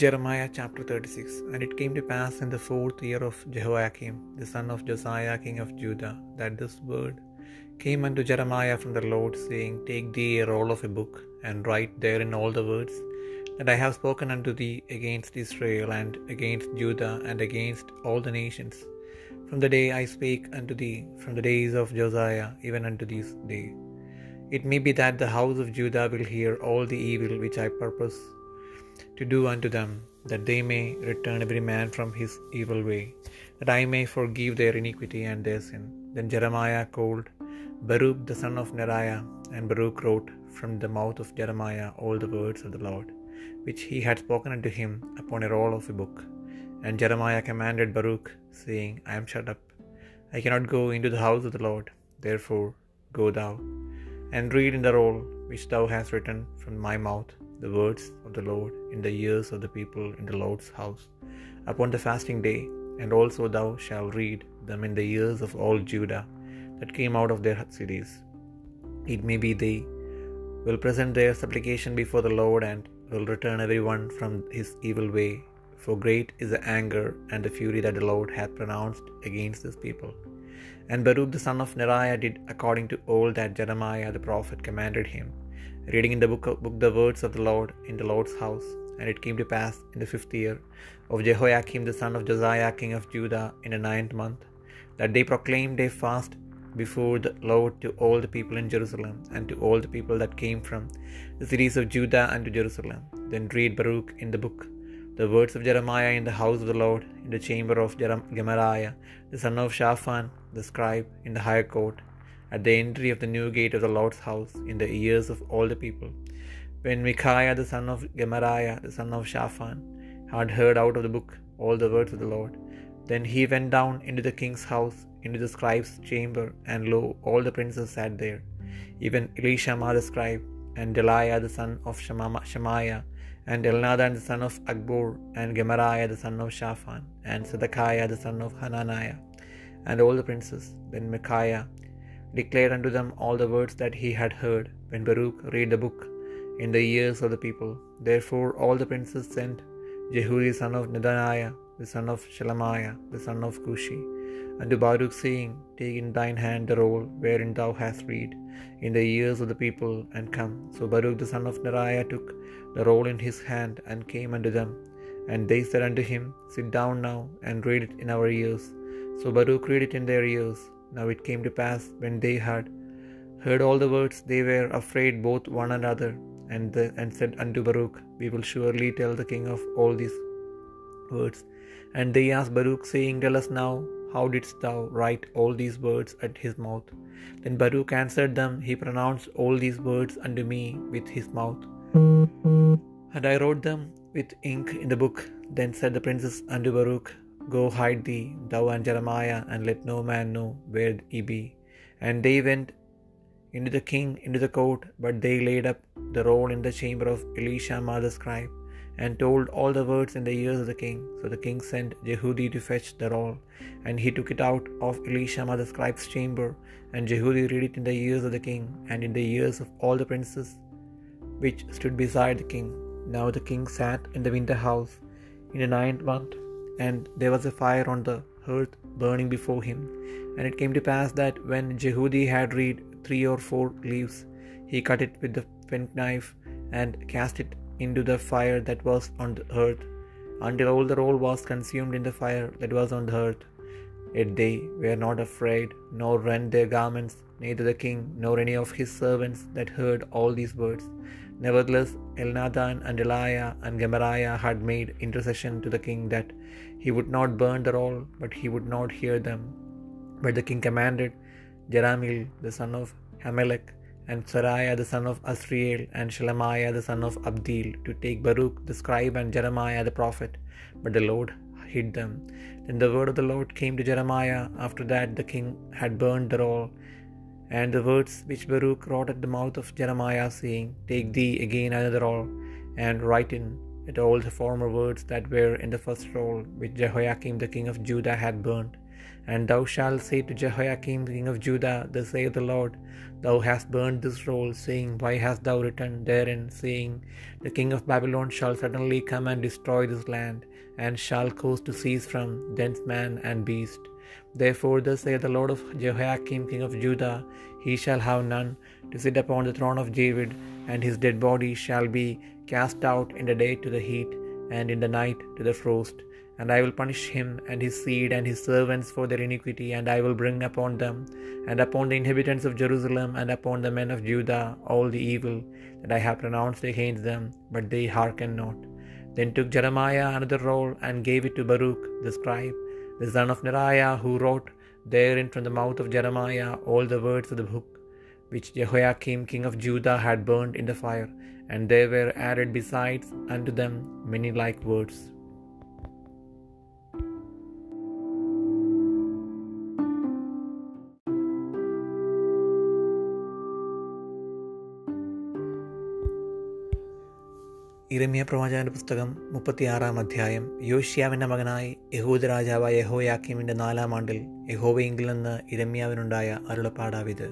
Jeremiah chapter 36 And it came to pass in the fourth year of Jehoiakim, the son of Josiah, king of Judah, that this word came unto Jeremiah from the Lord, saying, Take thee a roll of a book, and write therein all the words that I have spoken unto thee against Israel, and against Judah, and against all the nations, from the day I spake unto thee, from the days of Josiah, even unto this day. It may be that the house of Judah will hear all the evil which I purpose to do unto them, that they may return every man from his evil way, that I may forgive their iniquity and their sin. Then Jeremiah called Baruch the son of Neriah, and Baruch wrote from the mouth of Jeremiah all the words of the Lord, which he had spoken unto him upon a roll of a book. And Jeremiah commanded Baruch, saying, I am shut up. I cannot go into the house of the Lord. Therefore, go thou, and read in the roll which thou hast written from my mouth the words of the Lord in the ears of the people in the Lord's house upon the fasting day, and also thou shalt read them in the ears of all Judah that came out of their cities. It may be they will present their supplication before the Lord, and will return every one from his evil way. For great is the anger and the fury that the Lord hath pronounced against this people. And Baruch the son of Neriah did according to all that Jeremiah the prophet commanded him, reading in the book, book the words of the Lord in the Lord's house. And it came to pass in the fifth year of Jehoiakim the son of Josiah king of Judah in the ninth month, that they proclaimed a fast before the Lord to all the people in Jerusalem, and to all the people that came from the cities of Judah unto Jerusalem. Then read Baruch in the book the words of Jeremiah in the house of the Lord, in the chamber of Gemariah, the son of Shaphan, the scribe, in the higher court, at the entry of the new gate of the Lord's house, in the ears of all the people. When Micaiah the son of Gemariah, the son of Shaphan, had heard out of the book all the words of the Lord, then he went down into the king's house, into the scribe's chamber, and lo, all the princes sat there, even Elishama the scribe, and Delaiah the son of Shemaiah, and Elnathan the son of Achbor, and Gemariah the son of Shaphan, and Zedekiah the son of Hananiah, and all the princes. Then Micaiah declared unto them all the words that he had heard, when Baruch read the book in the ears of the people. Therefore all the princes sent Jehudi son of Nethaniah, the son of Shelemiah, the son of Cushi, unto Baruch, saying, Take in thine hand the roll wherein thou hast read, in the ears of the people, and come. So Baruch the son of Neriah took the roll in his hand, and came unto them. And they said unto him, Sit down now, and read it in our ears. So Baruch read it in their ears. Now it came to pass, when they had heard all the words, they were afraid both one another, and, the, and said unto Baruch, We will surely tell the king of all these words. And they asked Baruch, saying, Tell us now, how didst thou write all these words at his mouth? Then Baruch answered them, He pronounced all these words unto me with his mouth. And I wrote them with ink in the book. Then said the princes unto Baruch, Go hide thee, thou and Jeremiah, and let no man know where ye be. And they went into the king into the court, but they laid up the roll in the chamber of Elishama the scribe, and told all the words in the ears of the king. So the king sent Jehudi to fetch the roll, and he took it out of Elishama the scribe's chamber, and Jehudi read it in the ears of the king, and in the ears of all the princes which stood beside the king. Now the king sat in the winter house in the ninth month, and there was a fire on the hearth burning before him. And it came to pass that when Jehudi had read three or four leaves, he cut it with the penknife and cast it into the fire that was on the earth, until all the roll was consumed in the fire that was on the earth. Yet they were not afraid, nor rent their garments, neither the king nor any of his servants that heard all these words. Nevertheless, Elnathan and Delaiah and Gemariah had made intercession to the king that he would not burn the roll, but he would not hear them. But the king commanded Jerahmeel the son of Hammelech, and Seraiah the son of Azriel, and Shelemiah the son of Abdeel, to take Baruch the scribe and Jeremiah the prophet. But the Lord hid them. Then the word of the Lord came to Jeremiah after that the king had burned the roll. And the words which Baruch wrote at the mouth of Jeremiah, saying, Take thee again another roll, and write in it all the former words that were in the first roll, which Jehoiakim the king of Judah had burnt. And thou shalt say to Jehoiakim king of Judah, Thus saith the Lord, Thou hast burned this roll, saying, Why hast thou written therein, saying, The king of Babylon shall suddenly come and destroy this land, and shall cause to cease from thence man and beast. Therefore, thus saith the Lord of Jehoiakim king of Judah, He shall have none to sit upon the throne of David, and his dead body shall be cast out in the day to the heat, and in the night to the frost. And I will punish him and his seed and his servants for their iniquity, and I will bring upon them, and upon the inhabitants of Jerusalem, and upon the men of Judah, all the evil that I have pronounced against them, but they hearken not. Then took Jeremiah another roll, and gave it to Baruch the scribe, the son of Neriah, who wrote therein from the mouth of Jeremiah all the words of the book, which Jehoiakim king of Judah had burned in the fire, and there were added besides unto them many like words. ഇരമ്യ പ്രവാചകന്റെ പുസ്തകം മുപ്പത്തിയാറാം അധ്യായം. യോഷ്യാവിന്റെ മകനായി യഹൂദ രാജാവായ യഹോയാക്കിമിന്റെ നാലാം ആണ്ടിൽ യഹോവയെങ്കിൽ നിന്ന് ഇരമ്യാവിനുണ്ടായ അരുളപ്പാടാവിത്.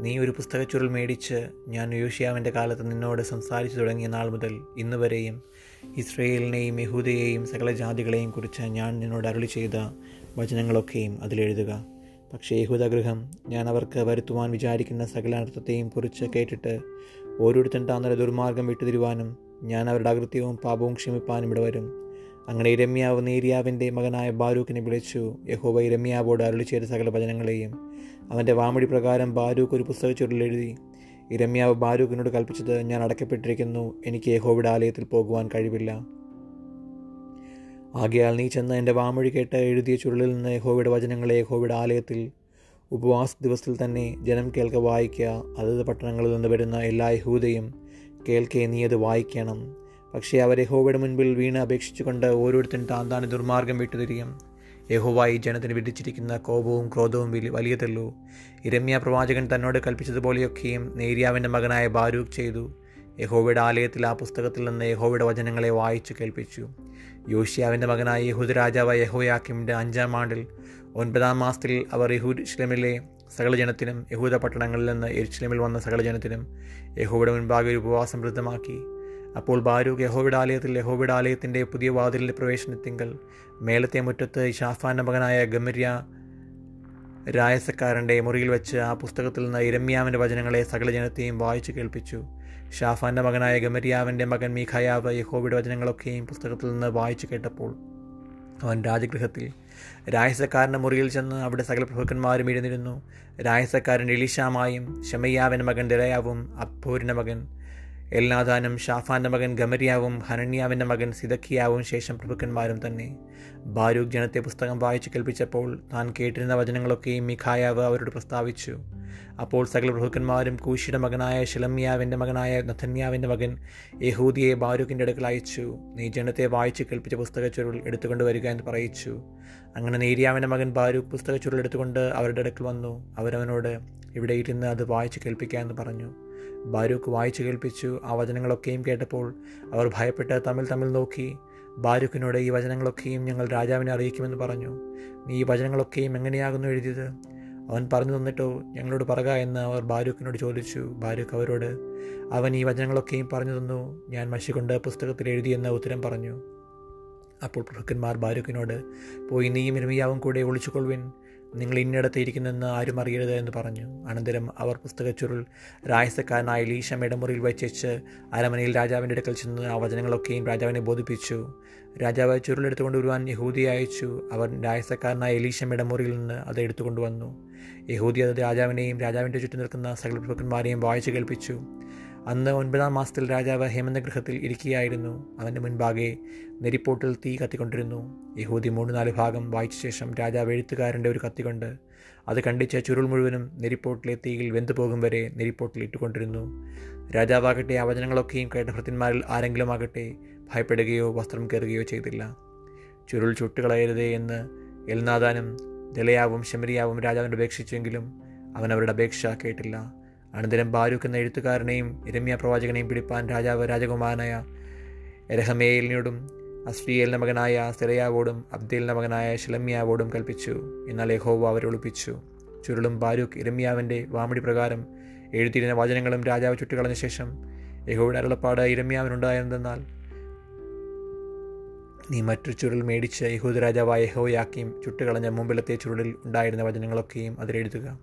നീ ഒരു പുസ്തകച്ചുരുൾ മേടിച്ച് ഞാൻ യോഷ്യാവിന്റെ കാലത്ത് നിന്നോട് സംസാരിച്ചു തുടങ്ങിയ നാൾ മുതൽ ഇന്നുവരെയും ഇസ്രയേലിനെയും യഹൂദയെയും സകല ജാതികളെയും കുറിച്ച് ഞാൻ നിന്നോട് അരുളി ചെയ്ത വചനങ്ങളൊക്കെയും അതിലെഴുതുക പക്ഷേ യഹൂദഗൃഹം ഞാൻ അവർക്ക് വരുത്തുവാൻ വിചാരിക്കുന്ന സകല അർത്ഥത്തെയും കുറിച്ച് കേട്ടിട്ട് ഓരോരുത്തൻ താന്നര ദുർമാർഗം വിട്ടുതിരുവാനും ഞാൻ അവരുടെ അകൃത്യവും പാപവും ക്ഷമിപ്പാനും ഇവിടെ വരും അങ്ങനെ ഇരമ്യാവ് നേരിയാവിന്റെ മകനായ ബാരൂക്കിനെ വിളിച്ചു. യഹോബ ഇരമ്യാവോട് അരുളി ചെയ്ത സകല വചനങ്ങളെയും അവന്റെ വാമൊഴി പ്രകാരം ബാരൂക്ക് ഒരു പുസ്തക എഴുതി. ഇരമ്യാവ് ബാരൂക്കിനോട് കൽപ്പിച്ചത് ഞാൻ അടക്കപ്പെട്ടിരിക്കുന്നു എനിക്ക് യഹോബയുടെ ആലയത്തിൽ പോകുവാൻ കഴിവില്ല. ആകയാൽ നീ ചെന്ന് എന്റെ വാമൊഴി കേട്ട് എഴുതിയ ചുരുളിൽ നിന്ന് യഹോബയുടെ വചനങ്ങളെ യഹോബയുടെ ആലയത്തിൽ ഉപവാസ ദിവസത്തിൽ തന്നെ ജനം കേൾക്ക വായിക്കുക അതത് പട്ടണങ്ങളിൽ നിന്ന് വരുന്ന എല്ലാ യഹൂദയും കേൾക്കെ നീ അത് വായിക്കണം. പക്ഷേ അവർ യഹോവയുടെ മുൻപിൽ വീണ് അപേക്ഷിച്ചുകൊണ്ട് ഓരോരുത്തരും താൻ താൻ ദുർമാർഗം വിട്ടുതിരിയും. യഹോവായി ജനത്തിന് വിധിച്ചിരിക്കുന്ന കോപവും ക്രോധവും വലിയ വലിയതല്ലോ. ഇരമ്യ പ്രവാചകൻ തന്നോട് കൽപ്പിച്ചതുപോലെയൊക്കെയും നേരിയാവിന്റെ മകനായ ബാരൂഖ് ചെയ്തു. യഹോവയുടെ ആലയത്തിൽ ആ പുസ്തകത്തിൽ നിന്ന് യഹോവയുടെ വചനങ്ങളെ വായിച്ചു കേൾപ്പിച്ചു. യോഷ്യാവിന്റെ മകനായ യഹൂദ് രാജാവായ യഹോയാക്കിമിന്റെ അഞ്ചാം ആണ്ടിൽ ഒൻപതാം മാസത്തിൽ അവർ സകല ജനത്തിനും യഹൂദ പട്ടണങ്ങളിൽ നിന്ന് എരിശ്ലമിൽ വന്ന സകല ജനത്തിനും യഹോയുടെ മുൻപാകെ ഒരു ഉപവാസം വൃദ്ധമാക്കി അപ്പോൾ ബാരൂഖ് യഹോവയുടെ ആലയത്തിൽ യഹോവയുടെ ആലയത്തിന്റെ പുതിയ വാതിലിന്റെ പ്രവേശനത്തിങ്കൽ മേലത്തെ മുറ്റത്ത് ഷാഫാന്റെ മകനായ ഗമര്യ രായസക്കാരന്റെ മുറിയിൽ വെച്ച് ആ പുസ്തകത്തിൽ നിന്ന് ഇരമ്യാവിന്റെ വചനങ്ങളെ സകല ജനത്തെയും വായിച്ചു കേൾപ്പിച്ചു. ഷാഫാന്റെ മകനായ ഗമരിയാവിന്റെ മകൻ മീഖയാവ് യഹോബിയുടെ വചനങ്ങളൊക്കെയും പുസ്തകത്തിൽ നിന്ന് വായിച്ചു കേട്ടപ്പോൾ അവൻ രാജഗൃഹത്തിൽ രായസക്കാരന്റെ മുറിയിൽ ചെന്ന് അവിടെ സകല പ്രഭുക്കന്മാരും ഇരുന്നിരുന്നു. രായസക്കാരൻ എലിഷാമായും ഷമയ്യാവിന്റെ മകൻ ദരയാവും അപ്പോരിന്റെ മകൻ എൽനാദാനും ഷാഫാന്റെ മകൻ ഗമരിയാവും ഹനന്യാവിന്റെ മകൻ സിദക്കിയാവും ശേഷം പ്രഭുക്കന്മാരും തന്നെ. ബാരൂഖ് ജനത്തെ പുസ്തകം വായിച്ചു കേൾപ്പിച്ചപ്പോൾ താൻ കേട്ടിരുന്ന വചനങ്ങളൊക്കെയും മിഖായാവ് അവരോട് പ്രസ്താവിച്ചു. അപ്പോൾ സകല പ്രഭുക്കന്മാരും കൂശിയുടെ മകനായ ഷിലമ്യാവിന്റെ മകനായ നഥന്യാവിന്റെ മകൻ യഹൂദിയെ ബാരൂഖിന്റെ അടുക്കൽ അയച്ചു. നീ ജനത്തെ വായിച്ചു കേൾപ്പിച്ച പുസ്തക ചുരുൾ എടുത്തുകൊണ്ട് വരിക എന്ന് പറയിച്ചു. അങ്ങനെ നേരിയാവിന്റെ മകൻ ബാരൂഖ് പുസ്തക ചുരുൾ എടുത്തുകൊണ്ട് അവരുടെ അടുക്കൽ വന്നു. അവരവനോട് ഇവിടെ ഇരുന്ന് അത് വായിച്ചു കേൾപ്പിക്കുക എന്ന് പറഞ്ഞു. ബാരൂഖ് വായിച്ചു കേൾപ്പിച്ചു ആ വചനങ്ങളൊക്കെയും കേട്ടപ്പോൾ അവർ ഭയപ്പെട്ട് തമ്മിൽ തമ്മിൽ നോക്കി. ബാരൂഖിനോട് ഈ വചനങ്ങളൊക്കെയും ഞങ്ങൾ രാജാവിനെ അറിയിക്കുമെന്ന് പറഞ്ഞു. നീ ഈ വചനങ്ങളൊക്കെയും എങ്ങനെയാകുന്നു എഴുതിയത്? അവൻ പറഞ്ഞു തന്നിട്ടോ ഞങ്ങളോട് പറക എന്ന് അവർ ബാരൂഖിനോട് ചോദിച്ചു. ബാരൂഖ് അവരോട് അവൻ ഈ വചനങ്ങളൊക്കെയും പറഞ്ഞു തന്നു. ഞാൻ മഷികൊണ്ട് പുസ്തകത്തിൽ എഴുതിയെന്ന് ഉത്തരം പറഞ്ഞു. അപ്പോൾ പ്രഭുക്കന്മാർ ബാരൂഖിനോട് പോയി നീയും ഇരമിയാവും കൂടെ ഒളിച്ചുകൊള്ളുവിൻ. നിങ്ങൾ ഇന്നിടത്ത് ഇരിക്കുന്നെന്ന് ആരും അറിയരുത് എന്ന് പറഞ്ഞു. അനന്തരം അവർ പുസ്തകച്ചുരുൾ രായസക്കാരനായ ലീശം മെടമുറിയിൽ വെച്ചേച്ച് അരമനയിൽ രാജാവിന്റെ അടുക്കൽ ചെന്ന് ആ വചനങ്ങളൊക്കെയും രാജാവിനെ ബോധിപ്പിച്ചു. രാജാവ് ചുരുളെടുത്തുകൊണ്ട് വരുവാൻ യഹൂദി അയച്ചു. അവൻ രായസക്കാരനായ എലീശം മുറിയിൽ നിന്ന് അത് എടുത്തുകൊണ്ടുവന്നു. യഹൂദി അത് രാജാവിനെയും രാജാവിന്റെ ചുറ്റും നിൽക്കുന്ന സകല പ്രഭുക്കന്മാരെയും വായിച്ചു കേൾപ്പിച്ചു. അന്ന് ഒൻപതാം മാസത്തിൽ രാജാവ് ഹേമന്തഗൃഹത്തിൽ ഇരിക്കുകയായിരുന്നു. അവന്റെ മുൻപാകെ നെരിപ്പോട്ടിൽ തീ കത്തിക്കൊണ്ടിരുന്നു. യഹൂദി മൂന്ന് നാല് ഭാഗം വായിച്ച ശേഷം രാജാവ് എഴുത്തുകാരന്റെ ഒരു കത്തികൊണ്ട് അത് കണ്ടിച്ച ചുരുൾ മുഴുവനും നെരിപ്പോട്ടിലെ തീയിൽ വെന്തു പോകും വരെ നെരിപ്പോട്ടിൽ ഇട്ടുകൊണ്ടിരുന്നു. രാജാവാകട്ടെ ആ വചനങ്ങളൊക്കെയും കേട്ട ഭൃത്യന്മാരിൽ ആരെങ്കിലും ആകട്ടെ ഭയപ്പെടുകയോ വസ്ത്രം കയറുകയോ ചെയ്തില്ല. ചുരുൾ ചുട്ടുകളയരുതേ എന്ന് എൽനാദാനും ദലയാവും ശമരിയാവും രാജാവിനെ അപേക്ഷിച്ചെങ്കിലും അവൻ അവരുടെ അപേക്ഷ കേട്ടില്ല. അനന്തരം ബാരൂഖ് എന്ന എഴുത്തുകാരനെയും ഇരമ്യ പ്രവാചകനെയും പിടിപ്പാൻ രാജാവ് രാജകുമാരനായ എരഹമേലിനോടും അസ്രിയേലിന്റെ മകനായ സെറയാവോടും അബ്ദേലിന്റെ മകനായ ഷിലമ്യാവോടും കൽപ്പിച്ചു. എന്നാൽ യഹോവ അവരെ ഒളിപ്പിച്ചു. ചുരുളും ബാരൂക്ക് ഇരമ്യാവിന്റെ വാമടി പ്രകാരം എഴുതിയിരുന്ന വചനങ്ങളും രാജാവ് ചുട്ടുകളഞ്ഞ ശേഷം യഹോയുടെ അരുളപ്പാട് ഇരമ്യാവിനുണ്ടായിരുന്നെന്നാൽ നീ മറ്റൊരു ചുരുൾ മേടിച്ച് യഹൂദ രാജാവായ യഹോയാക്കിയും ചുട്ടുകളഞ്ഞ മുമ്പിലത്തെ ചുരുളിൽ ഉണ്ടായിരുന്ന വചനങ്ങളൊക്കെയും അതിലെഴുതുക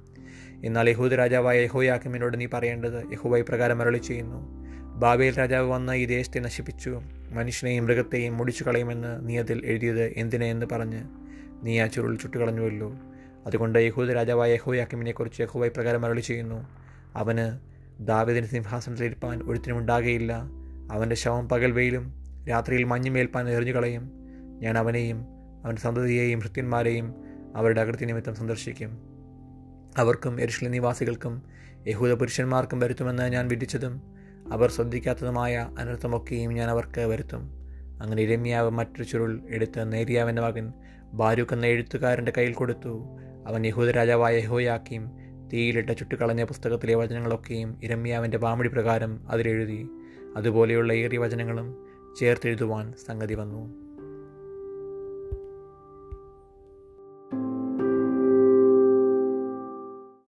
എന്നാൽ യഹൂദ രാജാവായ യഹോയാക്കിമിനോട് നീ പറയേണ്ടത് യഹോവ പ്രകാരം അരളി ചെയ്യുന്നു ബാബേൽ രാജാവ് വന്ന് ഈ ദേശത്തെ നശിപ്പിച്ചു. മനുഷ്യനെയും മൃഗത്തെയും മുടിച്ചു കളയുമെന്ന് നീ അതിൽ എഴുതിയത് എന്തിനെന്ന് പറഞ്ഞ് നീ ആ ചുരുൾ ചുട്ടുകളഞ്ഞുവല്ലോ അതുകൊണ്ട് യഹൂദ രാജാവായ യഹോയാക്കിമിനെക്കുറിച്ച് യഹോവ പ്രകാരം അരളി ചെയ്യുന്നു അവന് ദാവിദിന് സിംഹാസനത്തിലിരിപ്പാൻ ഒരുത്തിനുമുണ്ടാകുകയില്ല അവന്റെ ശവം പകൽ വെയിലും രാത്രിയിൽ മഞ്ഞുമേൽപ്പാൻ എറിഞ്ഞു കളയും ഞാൻ അവനെയും അവന്റെ സന്തതിയെയും ഭൃത്യന്മാരെയും അവരുടെ അകൃത്യ നിമിത്തം സന്ദർശിക്കും. അവർക്കും എരുഷ്ല നിവാസികൾക്കും യഹൂദ പുരുഷന്മാർക്കും വരുത്തുമെന്ന് ഞാൻ വിധിച്ചതും അവർ ശ്രദ്ധിക്കാത്തതുമായ അനർത്ഥമൊക്കെയും ഞാൻ അവർക്ക് വരുത്തും. അങ്ങനെ ഇരമ്യാവ് മറ്റൊരു ചുരുൾ എടുത്ത് നേരിയാവിന്റെ മകൻ ബാരൂക്ക് എന്ന എഴുത്തുകാരന്റെ കയ്യിൽ കൊടുത്തു. അവൻ യഹൂദ രാജാവായ യഹോയാക്കിയും തീയിലിട്ട ചുട്ടുകളഞ്ഞ പുസ്തകത്തിലെ വചനങ്ങളൊക്കെയും ഇരമ്യാവിന്റെ പാമടി പ്രകാരം അതിലെഴുതി. അതുപോലെയുള്ള ഏറിയ വചനങ്ങളും ചേർത്തെഴുതുവാൻ സംഗതി വന്നു.